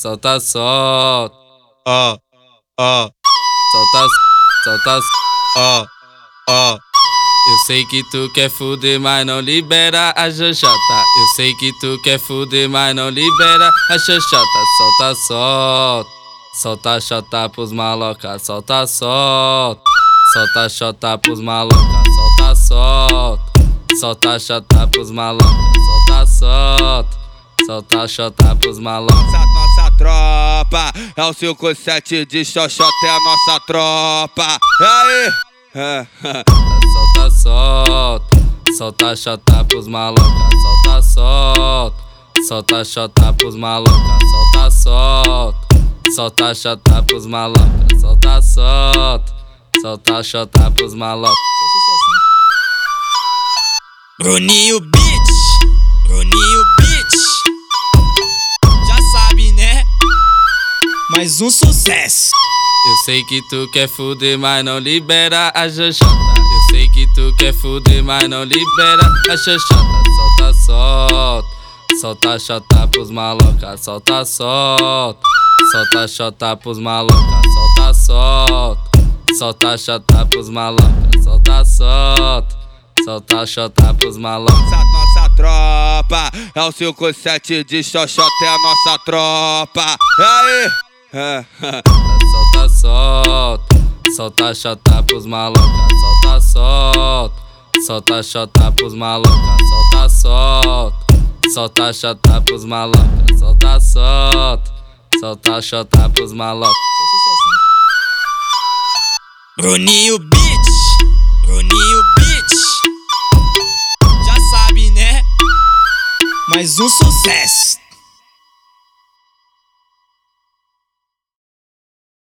solta, solta. Ó, ó, Solta, solta, ó, ó. Eu sei que tu quer fuder, mas não libera a xoxota. Eu sei que tu quer fuder, mas não libera a xoxota. Solta, solta. Solta a xota pros maloca, solta, solta. Solta a xota pros maloca, solta, solta. Solta a xota pros maloca, solta, solta. Solta a xota pros maloca. Nossa, nossa tropa é o 57 de xoxota, é a nossa tropa. E aí? É, é. Solta, solta, solta xota pros maloca, solta, solta, solta xota pros maloca, solta, solta, solta xota pros maloca, solta, solta, solta xota pros maloca. Bruninho Beat, Bruninho Mais um sucesso. Eu sei que tu quer fuder, mas não libera a xoxota. Eu sei que tu quer fuder, mas não libera a xoxota. Solta, solta, solta a xota pros maloca, solta, solta, solta a xota pros maloca, solta, solta, solta a xota pros maloca, solta, solta, solta a xota pros maloca. Nossa, nossa tropa é o 57 de xoxota, é a nossa tropa. E aí? Solta, solta, solta a xota pros maloca, solta, solta, solta a xota pros maloca, solta, solta, solta a xota pros maloca, solta, solta, solta a xota pros maloca. Bruninho Beat, Bruninho Beat, já sabe né? Mais um sucesso.